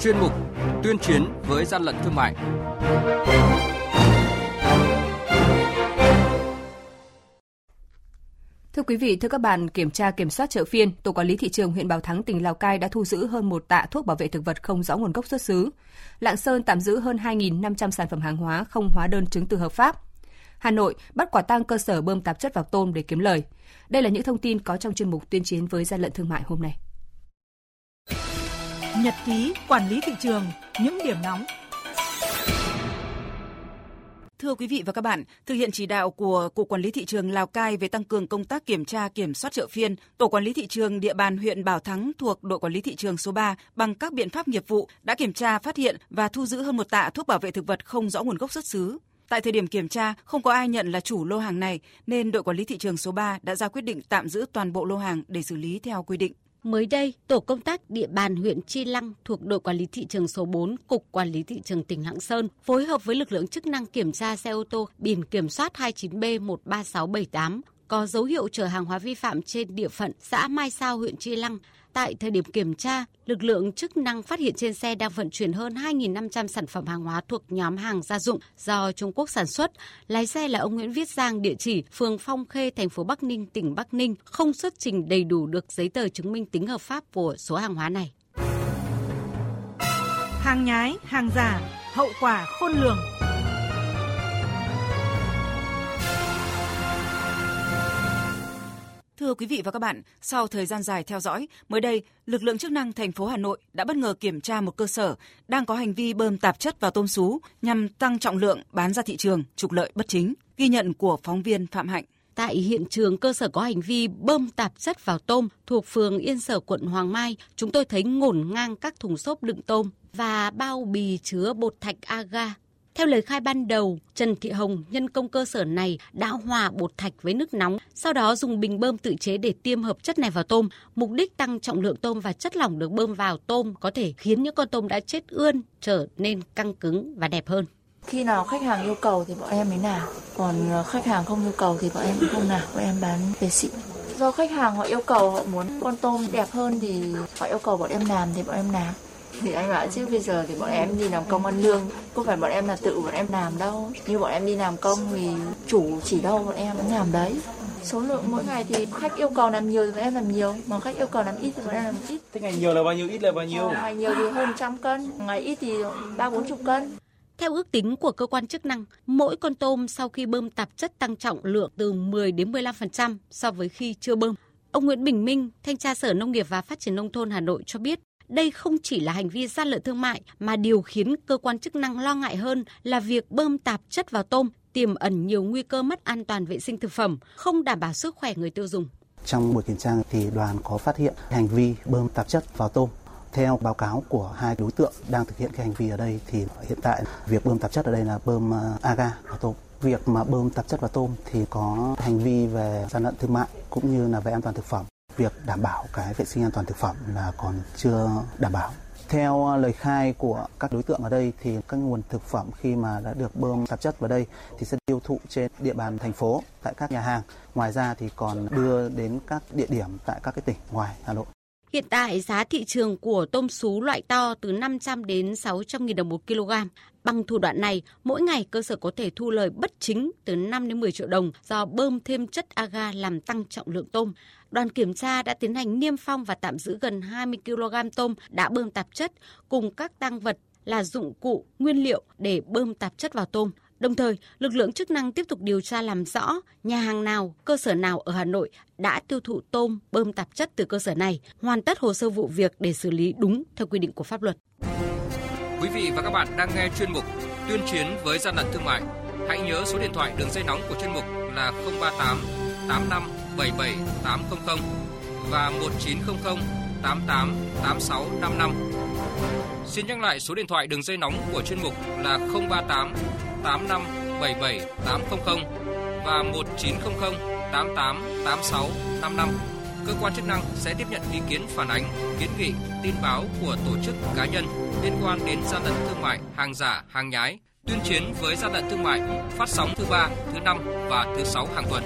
chuyên mục Tuyên chiến với gian lận thương mại. Thưa quý vị, thưa các bạn, kiểm tra kiểm soát chợ phiên, Tổ quản lý thị trường huyện Bảo Thắng tỉnh Lào Cai đã thu giữ hơn một tạ thuốc bảo vệ thực vật không rõ nguồn gốc xuất xứ. Lạng Sơn tạm giữ hơn 2.500 sản phẩm hàng hóa không hóa đơn chứng từ hợp pháp. Hà Nội bắt quả tang cơ sở bơm tạp chất vào tôm để kiếm lời. Đây là những thông tin có trong chuyên mục tuyên chiến với gian lận thương mại hôm nay. Nhật ký quản lý thị trường, những điểm nóng Thưa quý vị và các bạn, thực hiện chỉ đạo của Cục Quản lý Thị trường Lào Cai về tăng cường công tác kiểm tra kiểm soát chợ phiên, Tổ Quản lý Thị trường địa bàn huyện Bảo Thắng thuộc đội Quản lý Thị trường số 3 bằng các biện pháp nghiệp vụ đã kiểm tra, phát hiện và thu giữ hơn một tạ thuốc bảo vệ thực vật không rõ nguồn gốc xuất xứ. Tại thời điểm kiểm tra, không có ai nhận là chủ lô hàng này, nên đội quản lý thị trường số 3 đã ra quyết định tạm giữ toàn bộ lô hàng để xử lý theo quy định. Mới đây, tổ công tác địa bàn huyện Chi Lăng thuộc đội quản lý thị trường số 4, Cục Quản lý thị trường tỉnh Lạng Sơn phối hợp với lực lượng chức năng kiểm tra xe ô tô biển kiểm soát 29B13678 có dấu hiệu chở hàng hóa vi phạm trên địa phận xã Mai Sao, huyện Chi Lăng. Tại thời điểm kiểm tra, lực lượng chức năng phát hiện trên xe đang vận chuyển hơn 2.500 sản phẩm hàng hóa thuộc nhóm hàng gia dụng do Trung Quốc sản xuất. Lái xe là ông Nguyễn Viết Giang, địa chỉ phường Phong Khê, thành phố Bắc Ninh, tỉnh Bắc Ninh, không xuất trình đầy đủ được giấy tờ chứng minh tính hợp pháp của số hàng hóa này. Hàng nhái, hàng giả, hậu quả khôn lường. Thưa quý vị và các bạn, sau thời gian dài theo dõi, mới đây, lực lượng chức năng thành phố Hà Nội đã bất ngờ kiểm tra một cơ sở đang có hành vi bơm tạp chất vào tôm sú nhằm tăng trọng lượng bán ra thị trường, trục lợi bất chính. Ghi nhận của phóng viên Phạm Hạnh. Tại hiện trường cơ sở có hành vi bơm tạp chất vào tôm thuộc phường Yên Sở quận Hoàng Mai, chúng tôi thấy ngổn ngang các thùng xốp đựng tôm và bao bì chứa bột thạch aga theo lời khai ban đầu, Trần Thị Hồng, nhân công cơ sở này đã hòa bột thạch với nước nóng, sau đó dùng bình bơm tự chế để tiêm hợp chất này vào tôm. Mục đích tăng trọng lượng tôm và chất lỏng được bơm vào tôm có thể khiến những con tôm đã chết ươn trở nên căng cứng và đẹp hơn. Khi nào khách hàng yêu cầu thì bọn em mới làm, còn ờ, khách hàng không yêu cầu thì bọn em không làm, bọn em bán về xịn do khách hàng họ yêu cầu họ muốn con tôm đẹp hơn thì họ yêu cầu bọn em làm thì bọn em làm thì anh bảo chứ bây giờ thì bọn em đi làm công ăn lương không phải bọn em là tự bọn em làm đâu. Như bọn em đi làm công thì chủ chỉ đâu bọn em làm đấy. Số lượng mỗi ngày thì khách yêu cầu làm nhiều thì bọn em làm nhiều mà khách yêu cầu làm ít thì bọn em làm ít. Thế ngày nhiều là bao nhiêu ít là bao nhiêu? Ờ, ngày nhiều thì hơn trăm cân ngày ít thì ba bốn chục cân. Theo ước tính của cơ quan chức năng, mỗi con tôm sau khi bơm tạp chất tăng trọng lượng từ 10 đến 15% so với khi chưa bơm. Ông Nguyễn Bình Minh, thanh tra Sở Nông nghiệp và Phát triển nông thôn Hà Nội cho biết, đây không chỉ là hành vi gian lận thương mại mà điều khiến cơ quan chức năng lo ngại hơn là việc bơm tạp chất vào tôm tiềm ẩn nhiều nguy cơ mất an toàn vệ sinh thực phẩm, không đảm bảo sức khỏe người tiêu dùng. Trong buổi kiểm tra thì đoàn có phát hiện hành vi bơm tạp chất vào tôm. Theo báo cáo của hai đối tượng đang thực hiện cái hành vi ở đây thì hiện tại việc bơm tạp chất ở đây là bơm à, aga vào tôm. Việc mà bơm tạp chất vào tôm thì có hành vi về gian lận thương mại cũng như là về an toàn thực phẩm việc đảm bảo cái vệ sinh an toàn thực phẩm là còn chưa đảm bảo. Theo lời khai của các đối tượng ở đây thì các nguồn thực phẩm khi mà đã được bơm tạp chất vào đây thì sẽ tiêu thụ trên địa bàn thành phố, tại các nhà hàng. Ngoài ra thì còn đưa đến các địa điểm tại các cái tỉnh ngoài Hà Nội. Hiện tại giá thị trường của tôm sú loại to từ 500 đến 600 nghìn đồng một kg. Bằng thủ đoạn này, mỗi ngày cơ sở có thể thu lời bất chính từ 5 đến 10 triệu đồng do bơm thêm chất aga làm tăng trọng lượng tôm. Đoàn kiểm tra đã tiến hành niêm phong và tạm giữ gần 20 kg tôm đã bơm tạp chất cùng các tăng vật là dụng cụ, nguyên liệu để bơm tạp chất vào tôm. Đồng thời, lực lượng chức năng tiếp tục điều tra làm rõ nhà hàng nào, cơ sở nào ở Hà Nội đã tiêu thụ tôm bơm tạp chất từ cơ sở này, hoàn tất hồ sơ vụ việc để xử lý đúng theo quy định của pháp luật. Quý vị và các bạn đang nghe chuyên mục Tuyên chiến với gian lận thương mại. Hãy nhớ số điện thoại đường dây nóng của chuyên mục là 038 85 77 800 và 1900 88 86 55. Xin nhắc lại số điện thoại đường dây nóng của chuyên mục là 038 85 77 800 và 1900 88 86 55. Cơ quan chức năng sẽ tiếp nhận ý kiến phản ánh, kiến nghị, tin báo của tổ chức cá nhân liên quan đến gian lận thương mại, hàng giả, hàng nhái, tuyên chiến với gian lận thương mại, phát sóng thứ ba, thứ năm và thứ sáu hàng tuần.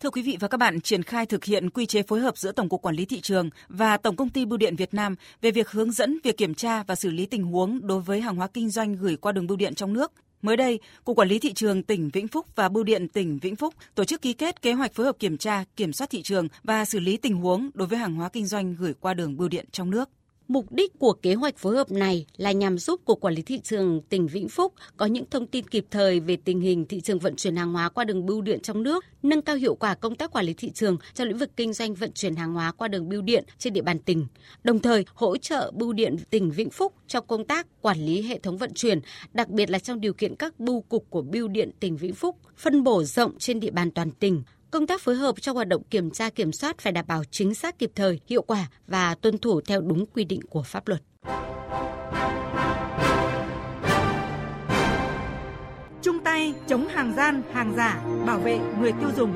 Thưa quý vị và các bạn, triển khai thực hiện quy chế phối hợp giữa Tổng cục Quản lý thị trường và Tổng công ty Bưu điện Việt Nam về việc hướng dẫn việc kiểm tra và xử lý tình huống đối với hàng hóa kinh doanh gửi qua đường bưu điện trong nước. Mới đây, Cục Quản lý thị trường tỉnh Vĩnh Phúc và Bưu điện tỉnh Vĩnh Phúc tổ chức ký kết kế hoạch phối hợp kiểm tra, kiểm soát thị trường và xử lý tình huống đối với hàng hóa kinh doanh gửi qua đường bưu điện trong nước. Mục đích của kế hoạch phối hợp này là nhằm giúp Cục Quản lý Thị trường tỉnh Vĩnh Phúc có những thông tin kịp thời về tình hình thị trường vận chuyển hàng hóa qua đường bưu điện trong nước, nâng cao hiệu quả công tác quản lý thị trường trong lĩnh vực kinh doanh vận chuyển hàng hóa qua đường bưu điện trên địa bàn tỉnh, đồng thời hỗ trợ bưu điện tỉnh Vĩnh Phúc trong công tác quản lý hệ thống vận chuyển, đặc biệt là trong điều kiện các bưu cục của bưu điện tỉnh Vĩnh Phúc phân bổ rộng trên địa bàn toàn tỉnh, Công tác phối hợp trong hoạt động kiểm tra kiểm soát phải đảm bảo chính xác kịp thời, hiệu quả và tuân thủ theo đúng quy định của pháp luật. Chung tay chống hàng gian, hàng giả, bảo vệ người tiêu dùng.